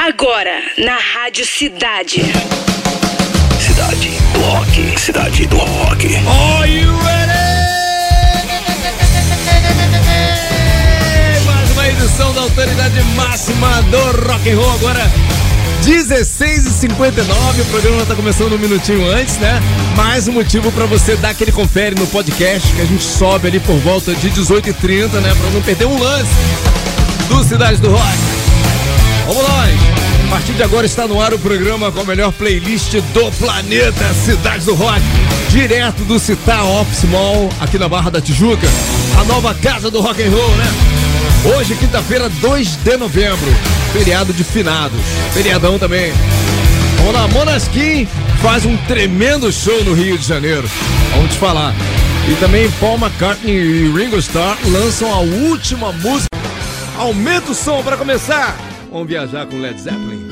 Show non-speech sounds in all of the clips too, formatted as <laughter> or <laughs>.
Agora, na Rádio Cidade. Cidade do Rock. Cidade do Rock. Are you ready? Mais uma edição da autoridade máxima do rock and roll agora. 16 e 59 o programa tá começando um minutinho antes, né? Mais um motivo para você dar aquele confere no podcast que a gente sobe ali por volta de 18 e 30 né? Pra não perder um lance do Cidade do Rock. Vamos lá, hein? A partir de agora está no ar o programa com a melhor playlist do planeta, Cidade do Rock. Direto do Citar Office Mall, aqui na Barra da Tijuca. A nova casa do rock and roll, né? Hoje, quinta-feira, 2 de novembro. Feriado de finados. Feriadão também. Vamos lá, Monasquim faz um tremendo show no Rio de Janeiro. Vamos te falar. E também Paul McCartney e Ringo Starr lançam a última música. Aumenta o som para começar. Vamos viajar com Led Zeppelin.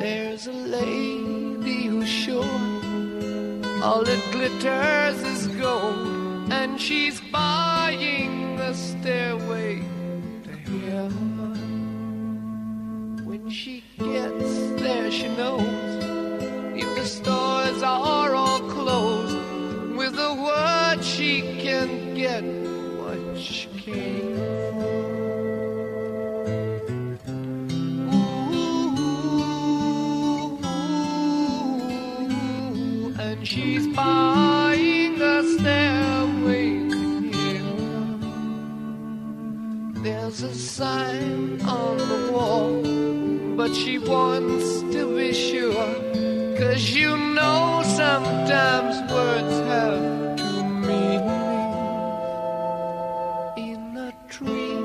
There's a lady who's sure all that glitters is gold, and she's buying the stairway to heaven. When she gets there, she knows sign on the wall, but she wants to be sure. Cause you know sometimes words have two meanings. In a tree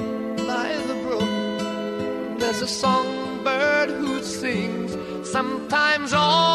by the brook, there's a songbird who sings. Sometimes all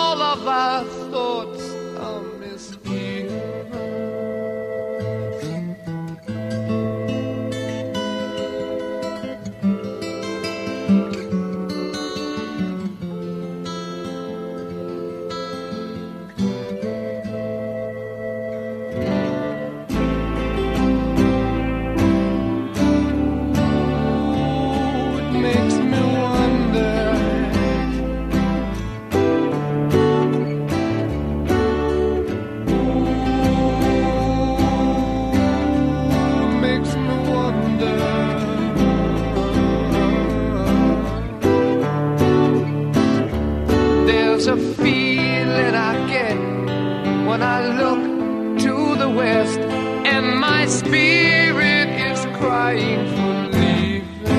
is crying for leaving.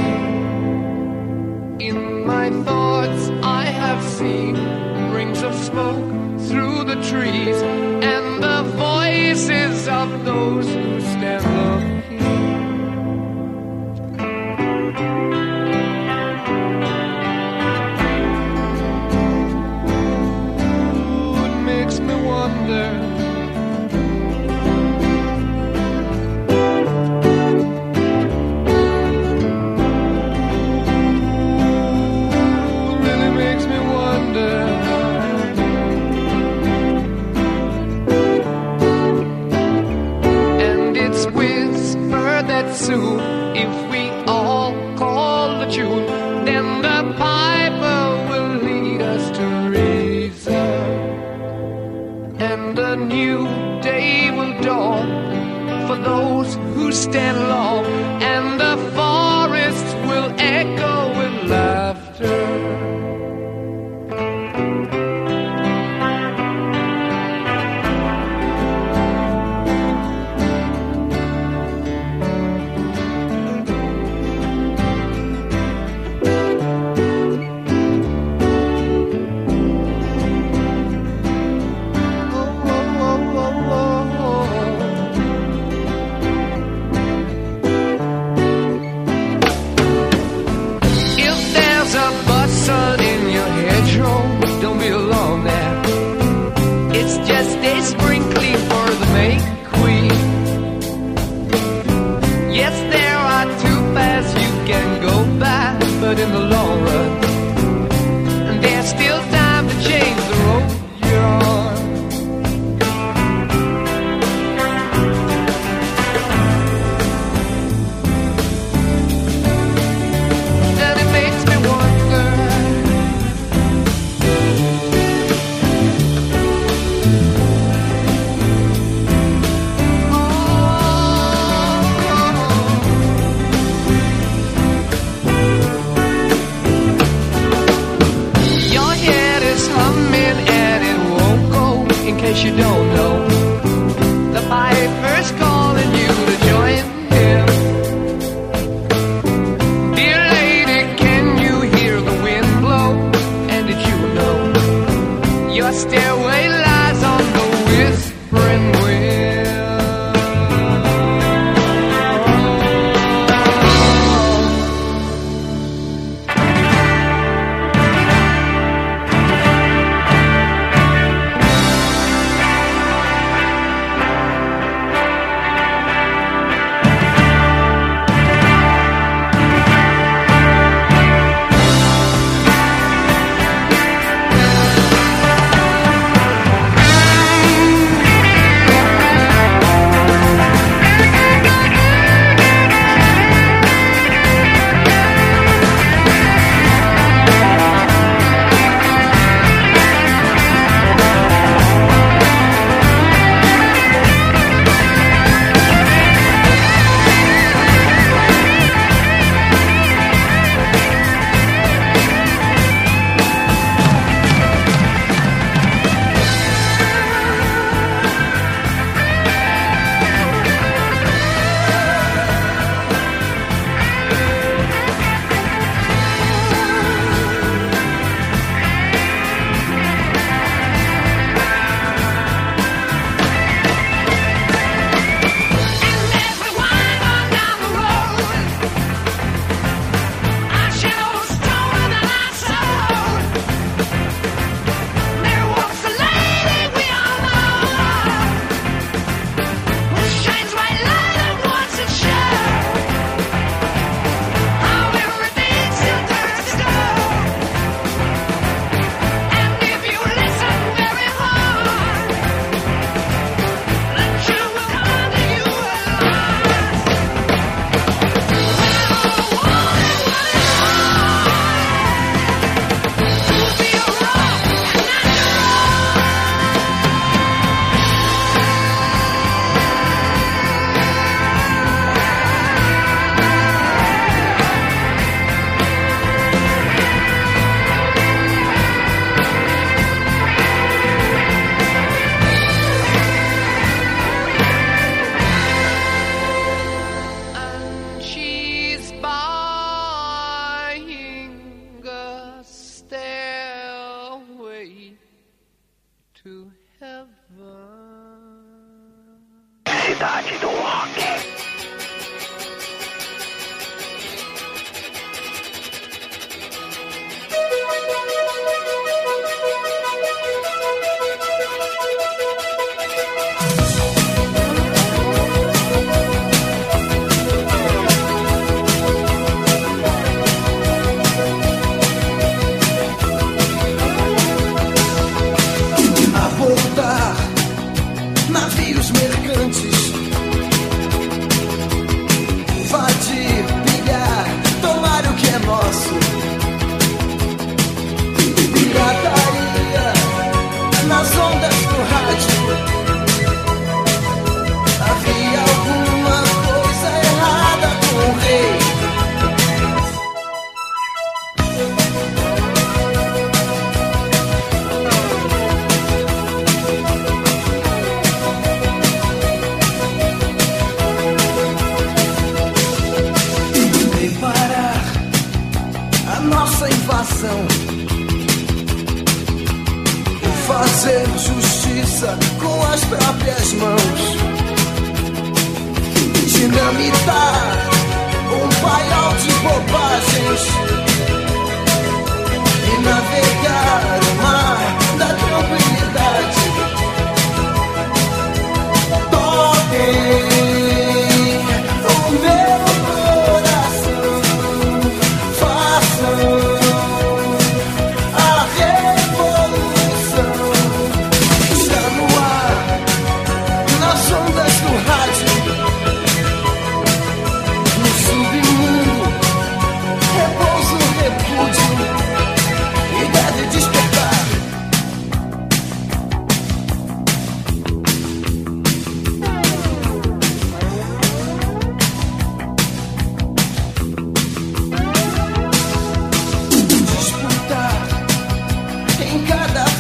In my thoughts, I have seen rings of smoke through the trees go by, but in the long run,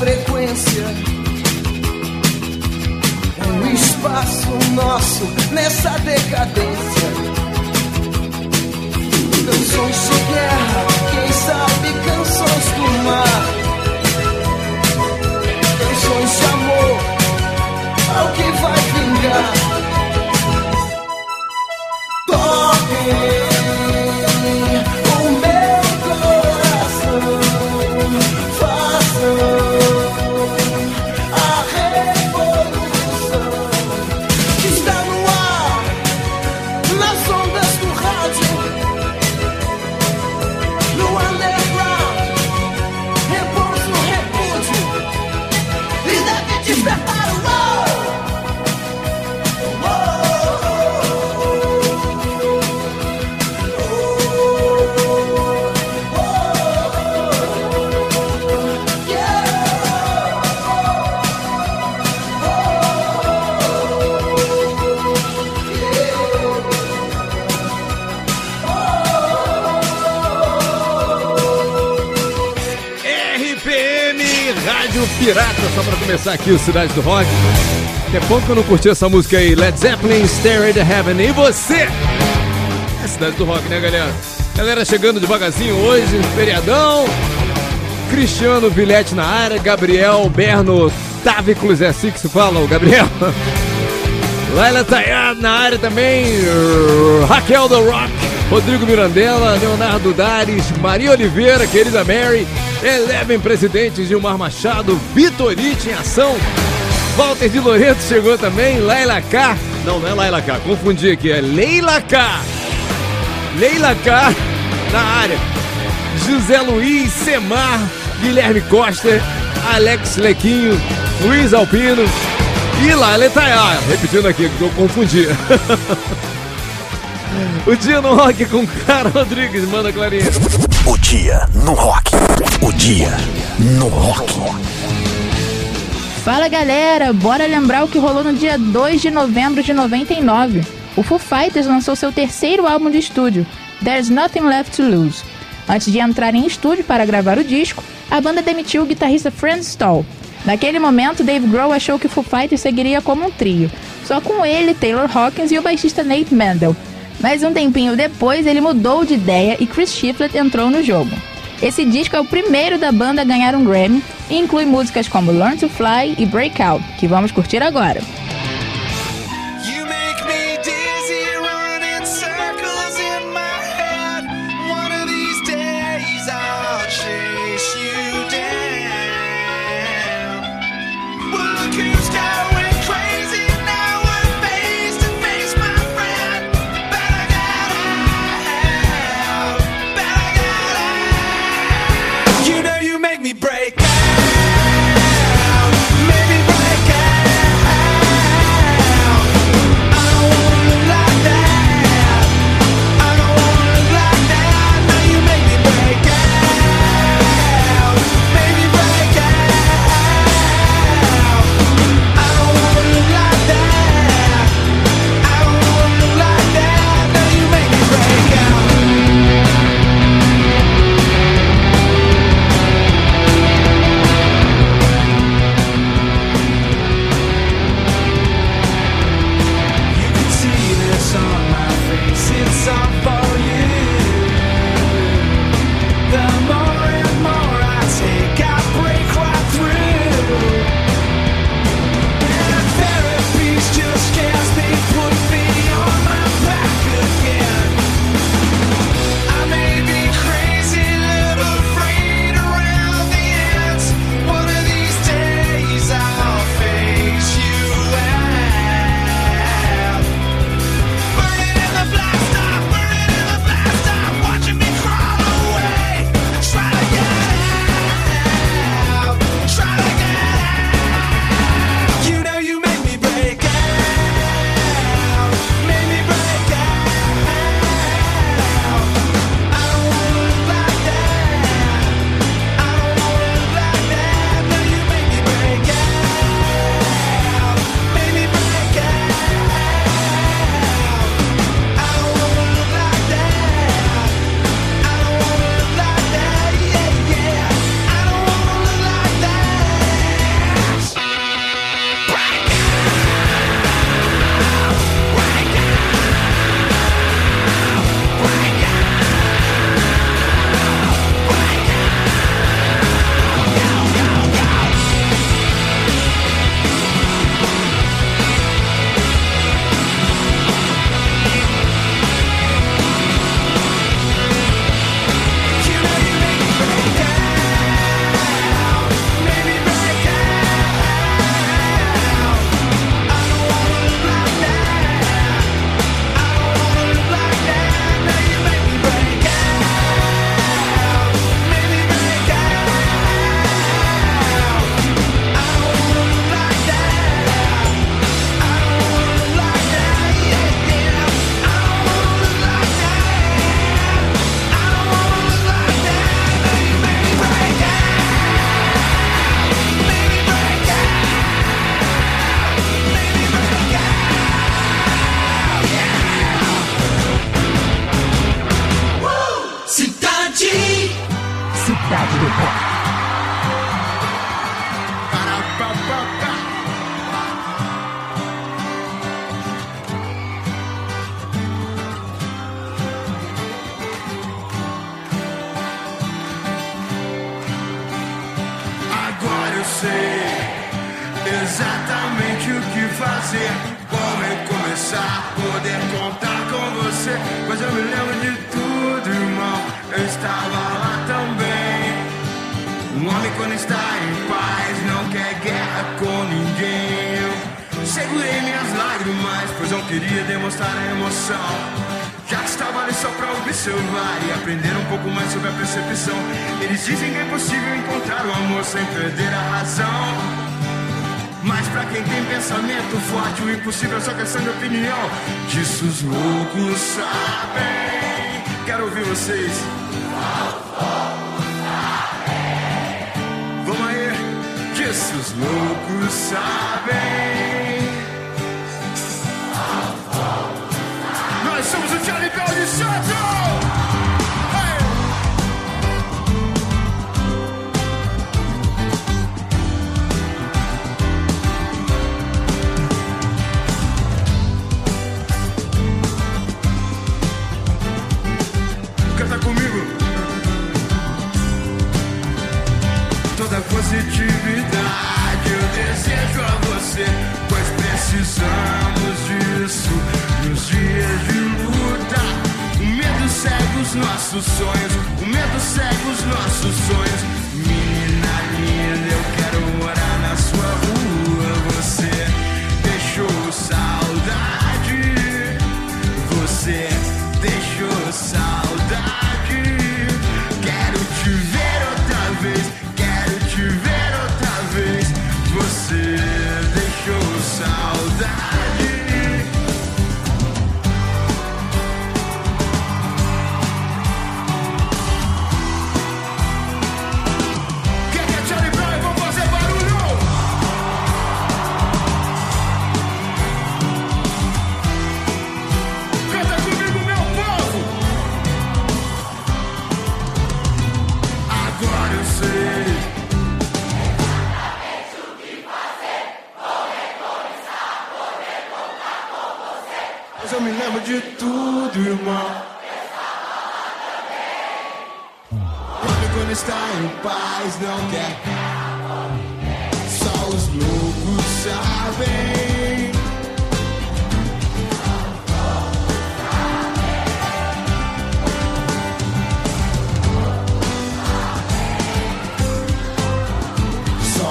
frequência um espaço nosso nessa decadência. Canções de guerra, quem sabe canções do mar, canções de amor ao que vai vingar. Toquem só pra começar aqui o Cidade do Rock. É pouco que eu não curti essa música aí, Led Zeppelin, Stairway to Heaven. E você? É Cidade do Rock, né, galera? Galera chegando devagarzinho hoje, feriadão. Cristiano Vilete na área, Gabriel Berno Távicos, é assim que se fala, o Gabriel. <laughs> Laila Tayad na área também, Raquel do Rock, Rodrigo Mirandela, Leonardo Dares, Maria Oliveira, querida Mary, Eleven Presidente, Gilmar Machado, Vitorite em ação, Walter de Loreto chegou também, Laila K, não, não é Laila K, confundi aqui, é Leila K, Leila K na área, José Luiz, Semar, Guilherme Costa, Alex Lequinho, Luiz Alpino e Laila Itaiá. Repetindo aqui, que eu confundi. <laughs> o dia no rock com Cara Rodrigues, manda Clarinha. O dia no rock. O dia no rock. Fala galera, bora lembrar o que rolou no dia 2 de novembro de 99. O Foo Fighters lançou seu terceiro álbum de estúdio, There's Nothing Left to Lose. Antes de entrar em estúdio para gravar o disco, a banda demitiu o guitarrista Franz Stoll. Naquele momento, Dave Grohl achou que o Foo Fighters seguiria como um trio, só com ele, Taylor Hawkins e o baixista Nate Mendel. Mas um tempinho depois, ele mudou de ideia e Chris Shiflett entrou no jogo. Esse disco é o primeiro da banda a ganhar um Grammy e inclui músicas como Learn to Fly e Breakout, que vamos curtir agora.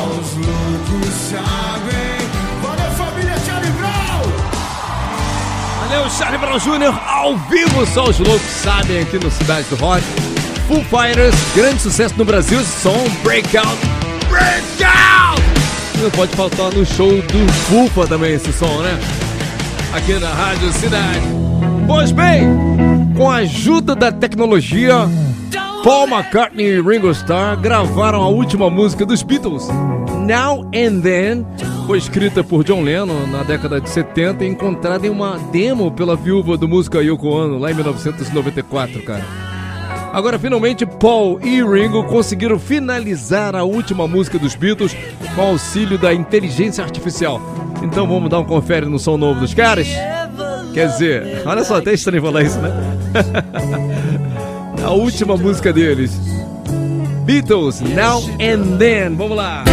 Só os loucos sabem. Valeu, família Charlie Brown! Valeu, Charlie Brown Jr. ao vivo, só os loucos sabem aqui no Cidade do Rock. Full Fighters, grande sucesso no Brasil, som Breakout, Breakout! Não pode faltar no show do Fufa também esse som, né? Aqui na Rádio Cidade. Pois bem, com a ajuda da tecnologia, Paul McCartney e Ringo Starr gravaram a última música dos Beatles, Now and Then. Foi escrita por John Lennon na década de 70 e encontrada em uma demo pela viúva do músico Yoko Ono lá em 1994, cara. Agora, finalmente, Paul e Ringo conseguiram finalizar a última música dos Beatles com auxílio da inteligência artificial. Então vamos dar um confere no som novo dos caras? Quer dizer, olha só, até estranho falar isso, né? <laughs> a última música deles. Beatles, Now and Then. Vamos lá.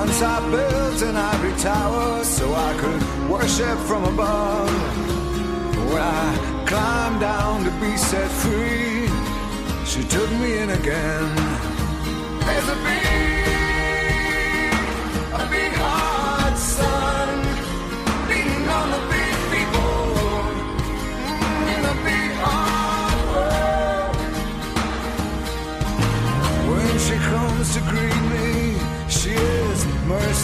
Once I built an ivory tower so I could worship from above. When I climbed down to be set free, she took me in again. There's a big,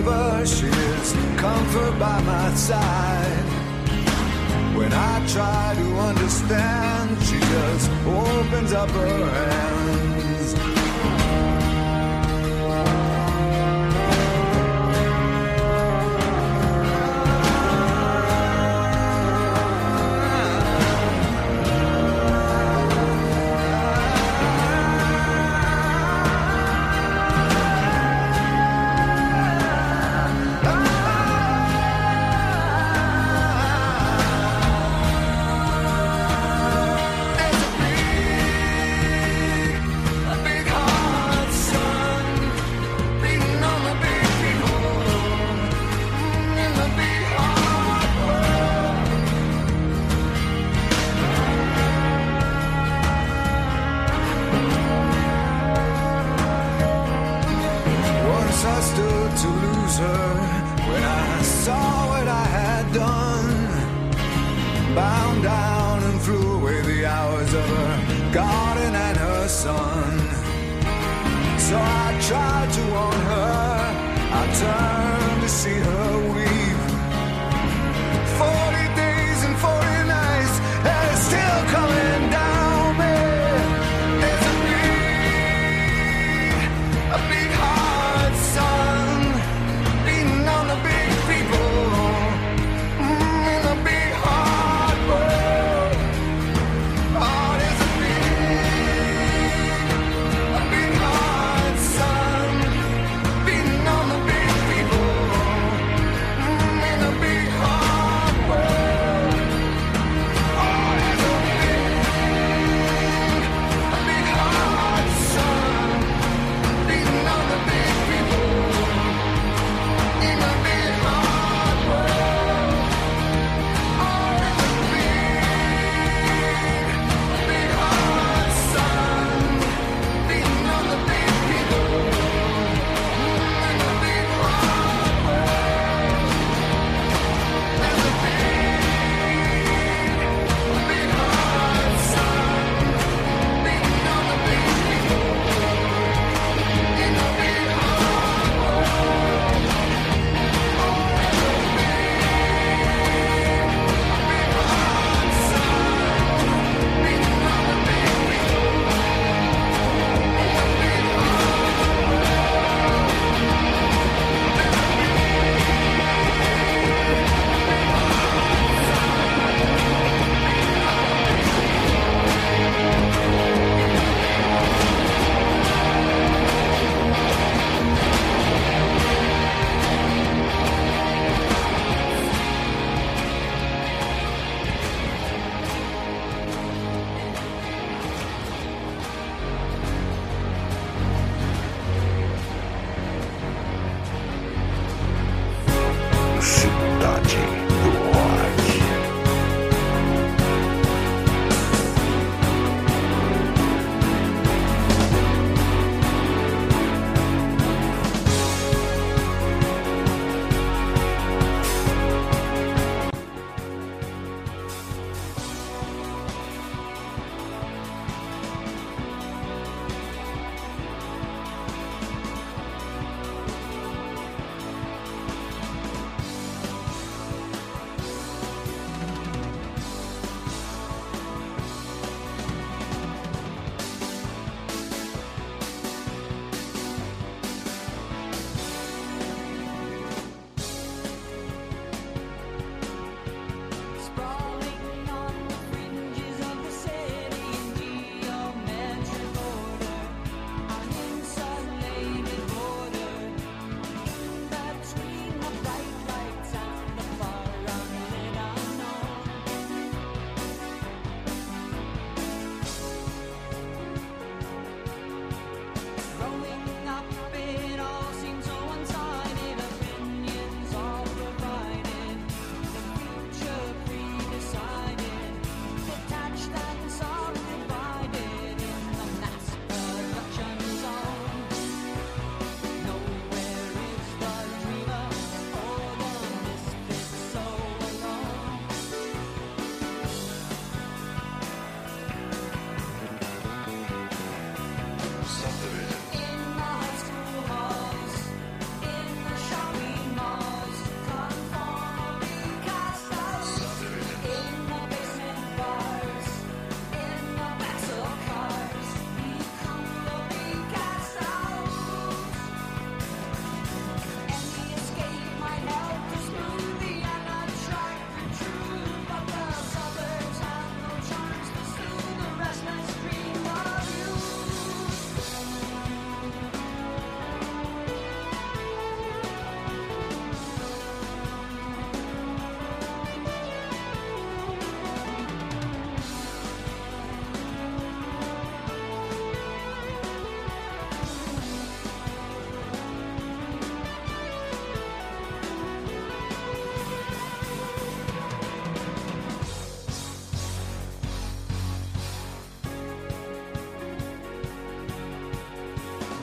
River, she is comfort by my side. When I try to understand, she just opens up her hands.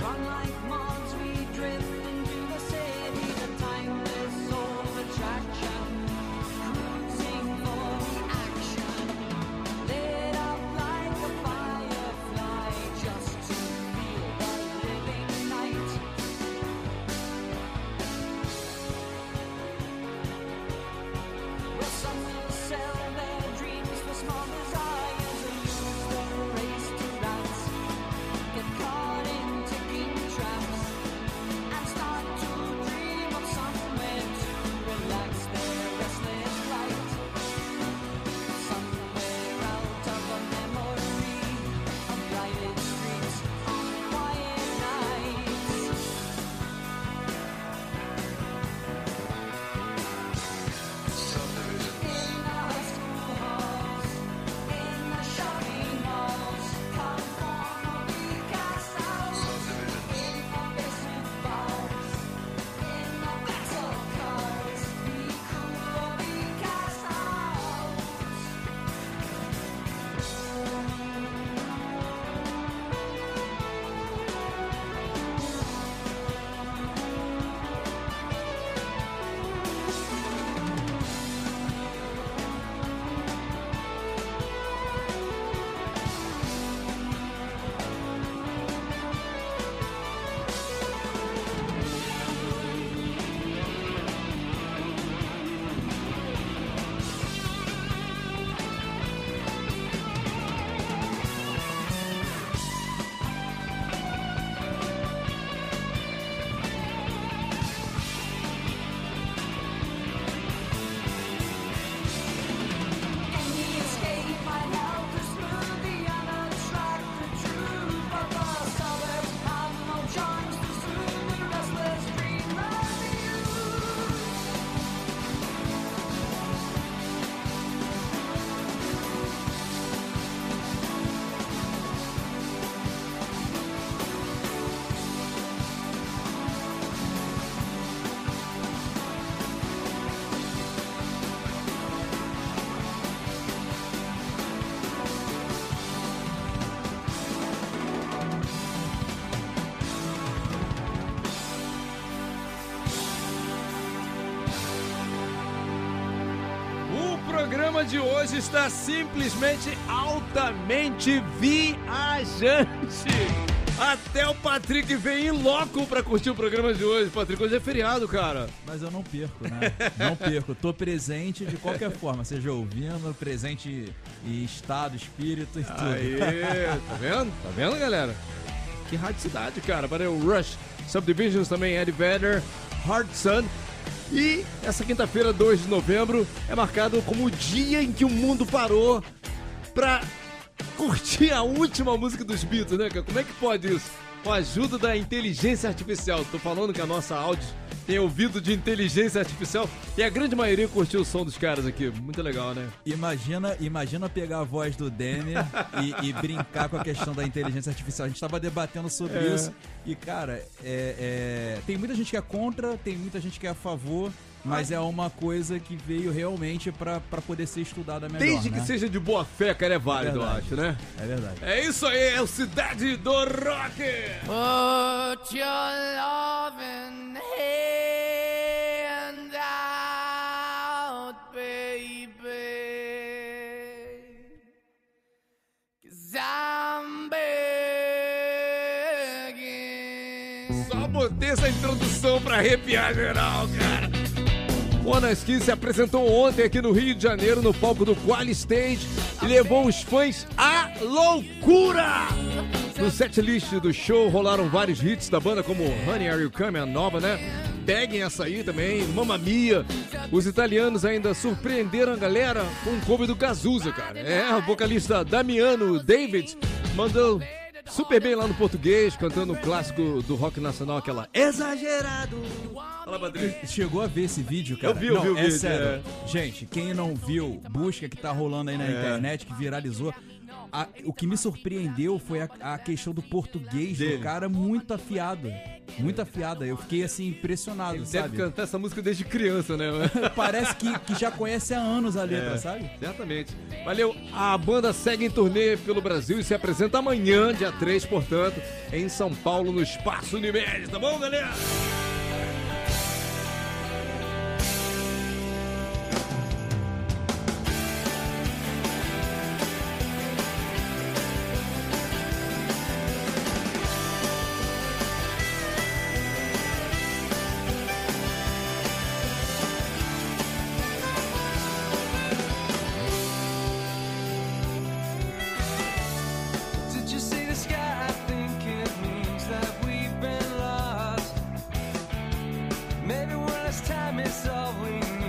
sunlight. De hoje está simplesmente altamente viajante. Até o Patrick vem em loco pra curtir o programa de hoje. Patrick, hoje é feriado, cara. Mas eu não perco, né? Não perco. Tô presente de qualquer forma, seja ouvindo, presente em estado, espírito e tudo. Aí, tá vendo? Tá vendo, galera? Que radicidade, cara. Valeu, Rush, Subdivisions também, Eddie Vedder, Hard Sun. E essa quinta-feira, 2 de novembro, é marcado como o dia em que o mundo parou pra curtir a última música dos Beatles, né, cara? Como é que pode isso? Com a ajuda da inteligência artificial. Tô falando que a nossa áudio tem ouvido de inteligência artificial e a grande maioria curtiu o som dos caras aqui. Muito legal, né? Imagina, imagina pegar a voz do Denner e, e brincar com a questão da inteligência artificial. A gente tava debatendo sobre É. isso e, cara, é, é, tem muita gente que é contra, tem muita gente que é a favor, mas é uma coisa que veio realmente pra pra poder ser estudada melhor. Desde que né? seja de boa fé, cara, é válido, eu verdade. acho, né? É verdade. É isso aí, é o Cidade do Rock! Put your loving Botei essa introdução pra arrepiar geral, cara. O Anaski se apresentou ontem aqui no Rio de Janeiro, no palco do Quali Stage, e levou os fãs à loucura! No setlist do show rolaram vários hits da banda, como Honey Are You Coming, a nova, né? Peguem essa aí também, Mamma Mia. Os italianos ainda surpreenderam a galera com um cover do Cazuza, cara. É, o vocalista Damiano David mandou super bem lá no português, cantando o clássico do rock nacional, aquela Exagerado. Fala, Padrinho. Chegou a ver esse vídeo, cara? Eu vi, eu não, vi o é vídeo, sério. Gente, quem não viu, busca que tá rolando aí na É. internet, que viralizou. A- o que me surpreendeu foi a, a questão do português Dele. do cara muito afiado. Muito afiada. Eu fiquei assim impressionado, Ele deve sabe? cantar essa música desde criança, né? <laughs> Parece que, que já conhece há anos a letra, É, sabe? Certamente. Valeu. A banda segue em turnê pelo Brasil e se apresenta amanhã, dia 3, portanto, em São Paulo, no Espaço Unimed. Tá bom, galera? time is all we need.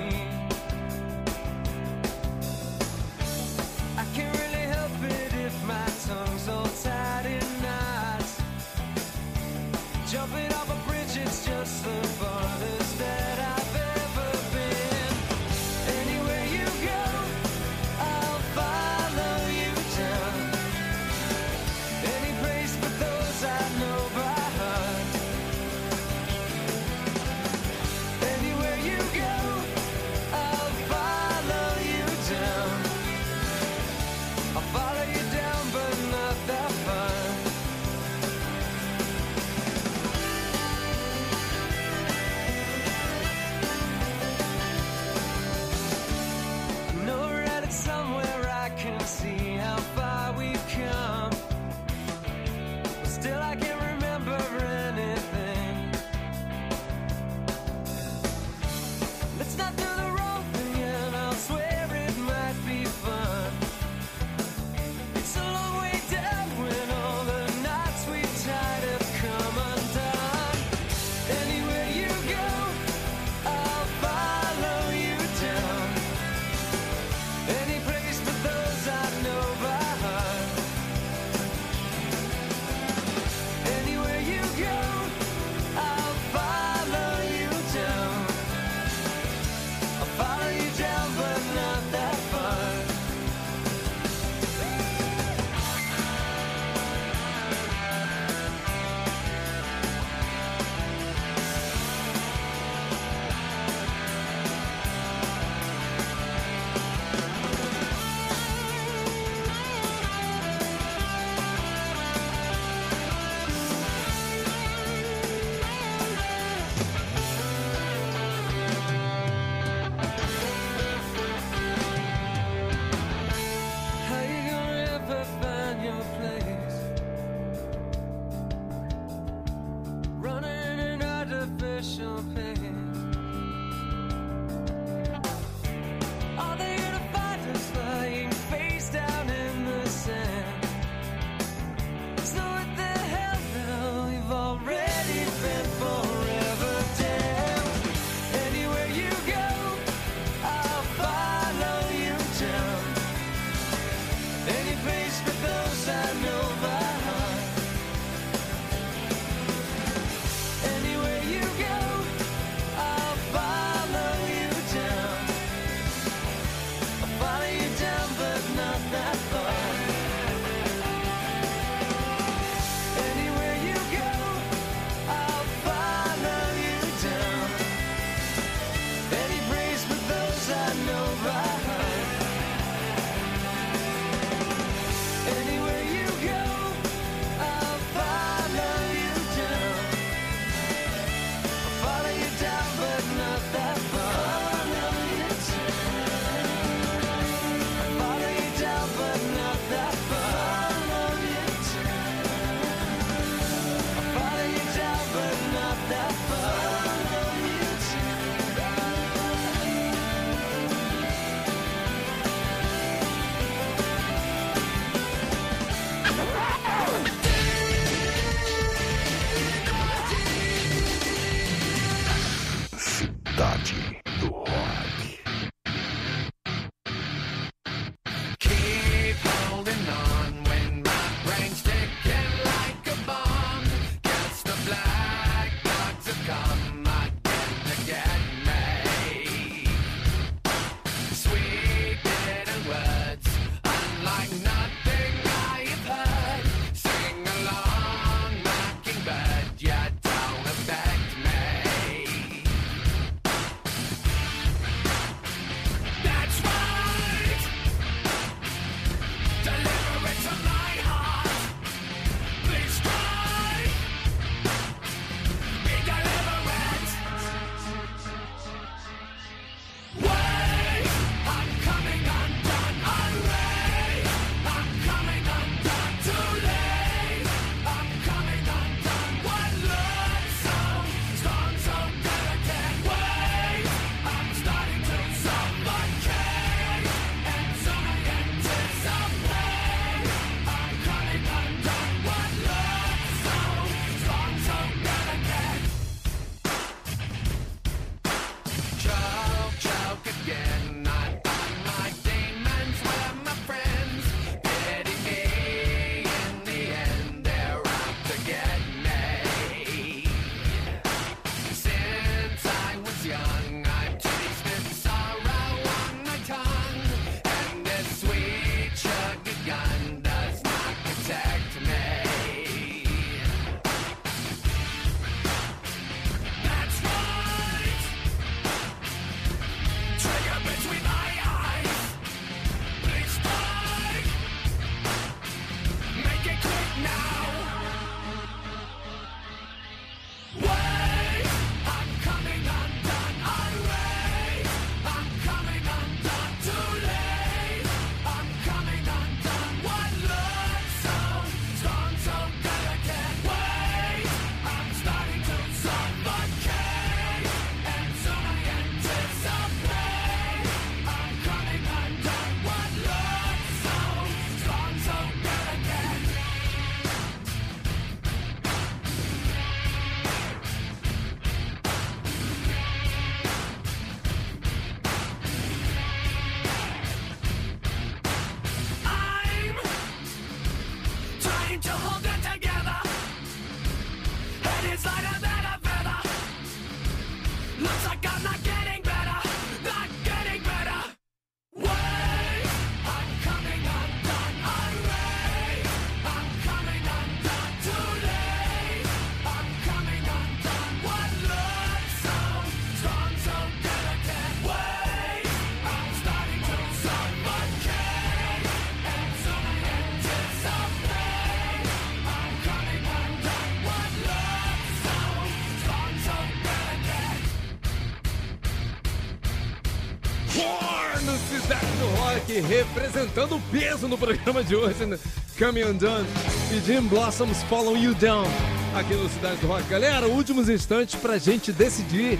representando o peso no programa de hoje, né? Come Undone e Jim Blossoms Follow You Down aqui no Cidade do Rock. Galera, últimos instantes pra gente decidir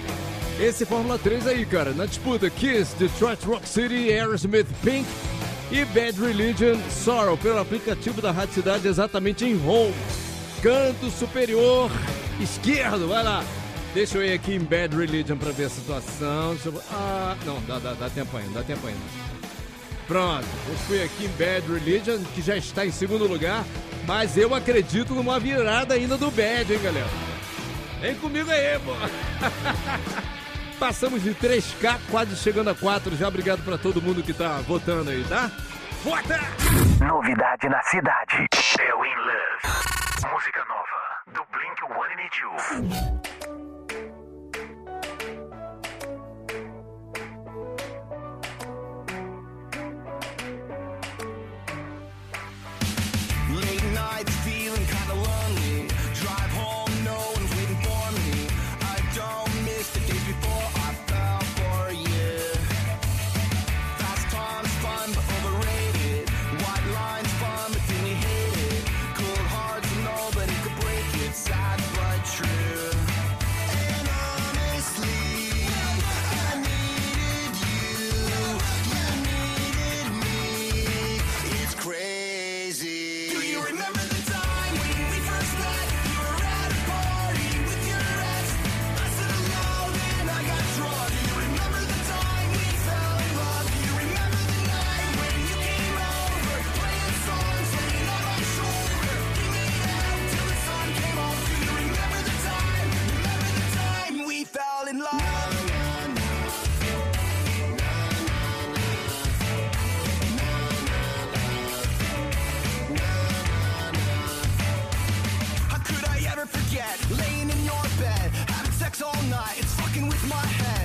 esse Fórmula 3 aí, cara. Na disputa, Kiss, Detroit Rock City, Aerosmith Pink e Bad Religion Sorrow pelo aplicativo da Rádio Cidade exatamente em home. Canto superior esquerdo, vai lá. Deixa eu ir aqui em Bad Religion pra ver a situação. Eu... Ah, não, dá, dá, dá tempo ainda, dá tempo ainda. Pronto, eu fui aqui em Bad Religion, que já está em segundo lugar, mas eu acredito numa virada ainda do Bad, hein, galera? Vem comigo aí, pô! <laughs> Passamos de 3K, quase chegando a 4 já. Obrigado para todo mundo que tá votando aí, tá? Vota! Novidade na cidade. É o In Love. Música nova do Blink-182.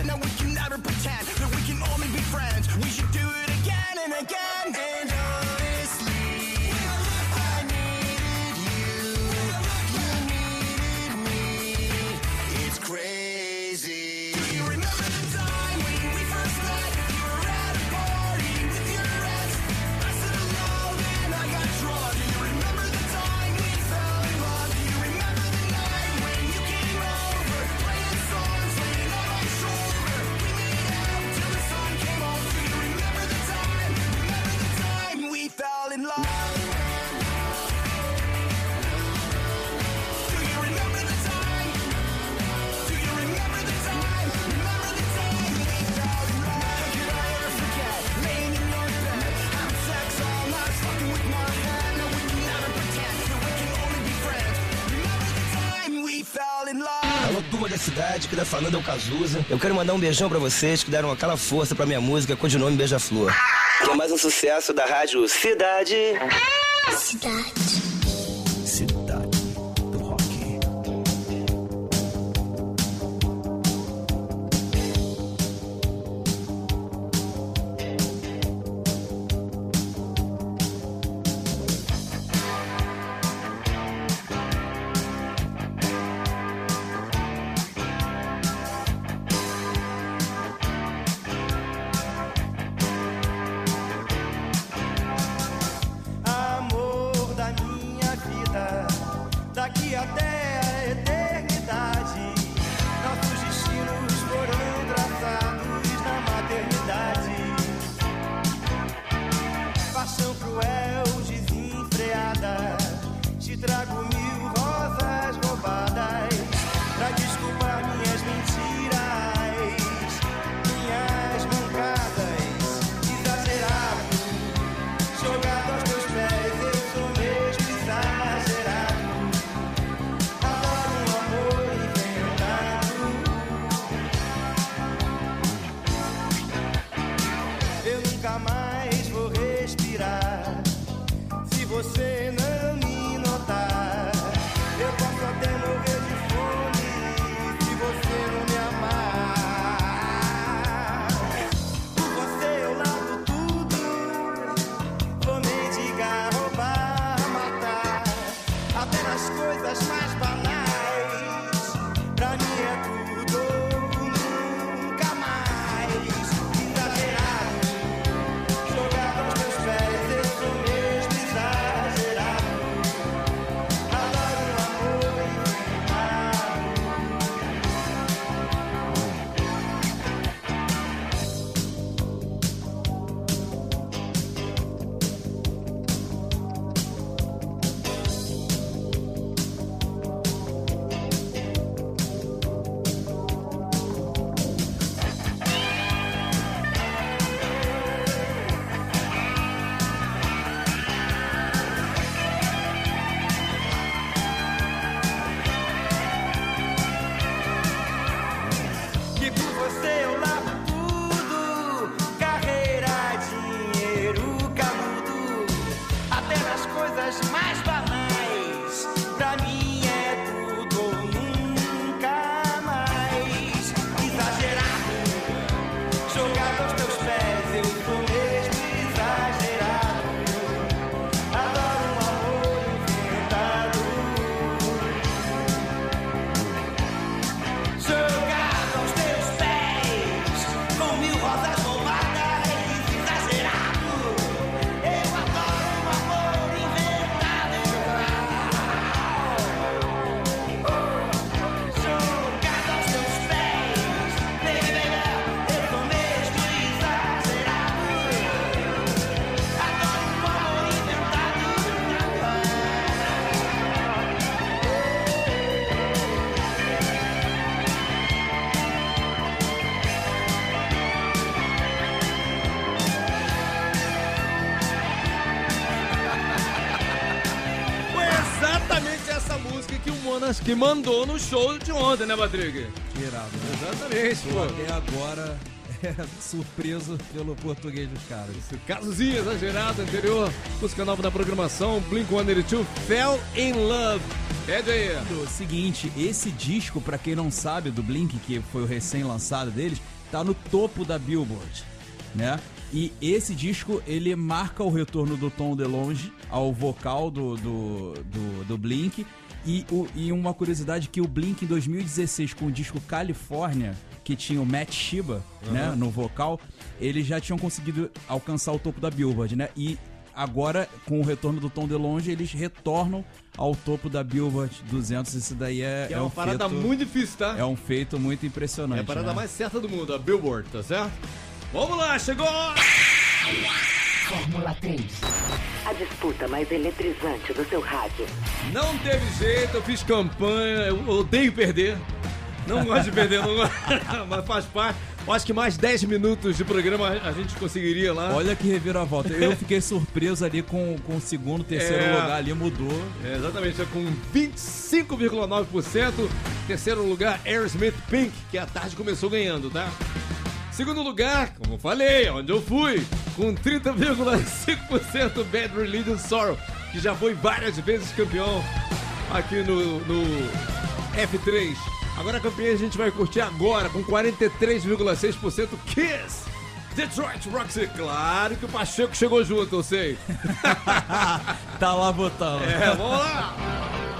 now we can never pretend? da cidade, que tá falando é o Cazuza. Eu quero mandar um beijão para vocês que deram aquela força para minha música com o nome Beija-Flor. Que é mais um sucesso da rádio Cidade. Cidade. Que que mandou no show de ontem, né, Patrick? Irado, né? Exatamente, Tô pô. até agora <laughs> é, surpreso pelo português dos caras. Esse casozinho exagerado anterior, música nova da programação, Blink-182, Fell in Love. Pede aí. O seguinte, esse disco, pra quem não sabe, do Blink, que foi o recém-lançado deles, tá no topo da Billboard, né? E esse disco, ele marca o retorno do Tom DeLonge ao vocal do, do, do, do Blink. E, o- e uma curiosidade que o Blink em 2016, com o disco California, que tinha o Matt Shiba, né, no vocal, eles já tinham conseguido alcançar o topo da Billboard, né? E agora, com o retorno do Tom DeLonge, eles retornam ao topo da Billboard 200. Isso daí é, Que é é uma um parada feito, muito difícil, tá? É um feito muito impressionante. É a parada né? mais certa do mundo, a Billboard, tá certo? Vamos lá, chegou! Fórmula 3. A disputa mais eletrizante do seu rádio. Não teve jeito, eu fiz campanha, eu odeio perder. Não gosto de perder, não gosto, <laughs> mas faz parte. Eu acho que mais 10 minutos de programa a gente conseguiria lá. Olha que reviravolta. Eu fiquei surpreso ali com, com o segundo, terceiro É. lugar ali, mudou. É, exatamente, é com 25,9%. Terceiro lugar, Aerosmith Pink, que a tarde começou ganhando, tá? Segundo lugar, como eu falei, onde eu fui, com 30,5% Bad Religion Sorrow, que já foi várias vezes campeão aqui no, no F3. Agora campeão a gente vai curtir agora, com 43,6% Kiss. Detroit Roxy, claro que o Pacheco chegou junto, eu sei. <laughs> tá lá votando. É, vamos lá.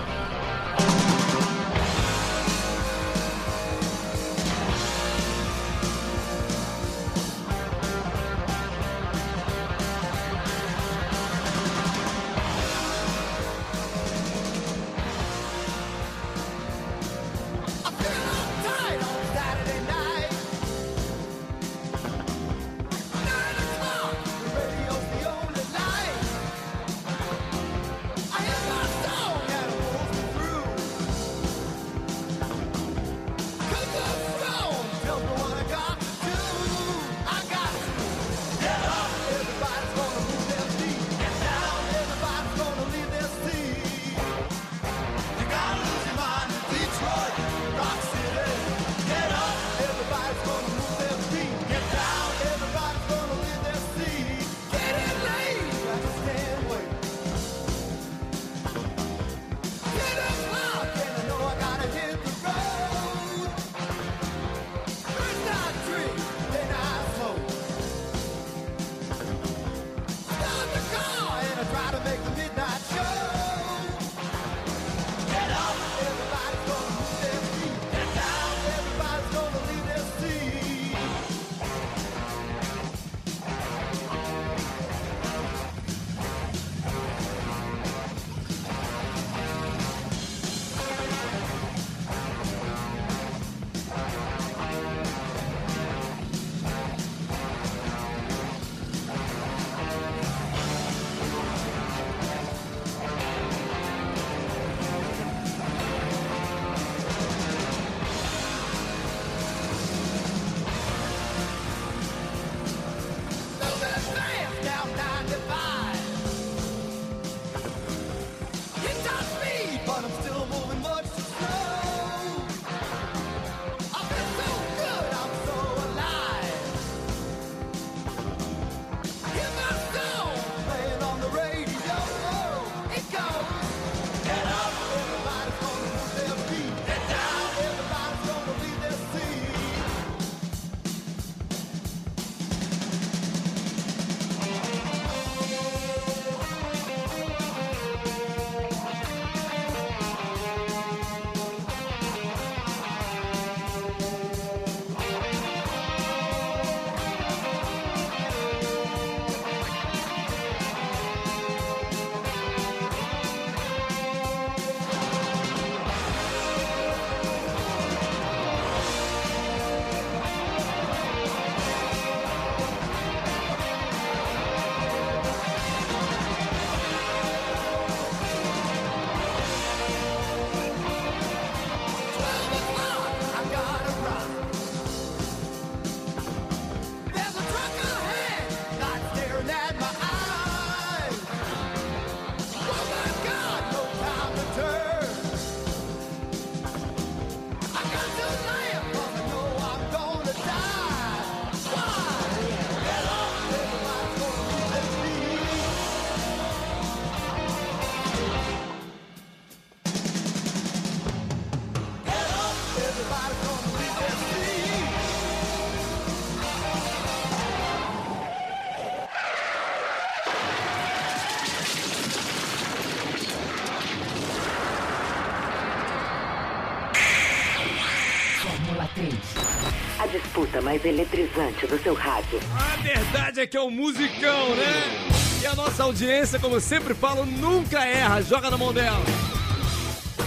Mais eletrizante do seu rádio. A verdade é que é um musicão, né? E a nossa audiência, como eu sempre falo, nunca erra. Joga na mão dela.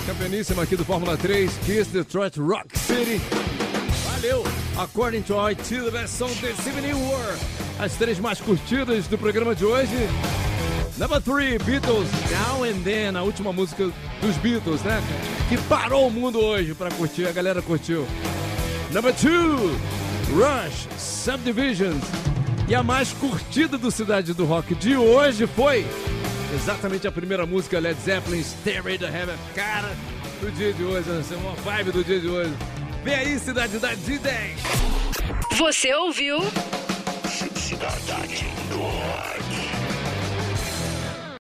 Campeoníssima aqui do Fórmula 3, Kiss Detroit Rock City. Valeu! According to IT, a versão This Evening War. As três mais curtidas do programa de hoje. Number 3, Beatles, Now and Then, a última música dos Beatles, né? Que parou o mundo hoje pra curtir, a galera curtiu. Number 2, Rush, Subdivisions. E a mais curtida do Cidade do Rock de hoje foi exatamente a primeira música Led Zeppelin, Stairway to Heaven. Cara, do dia de hoje, né? uma vibe do dia de hoje. Vem aí, Cidade da de 10. Você ouviu? Cidade do Rock.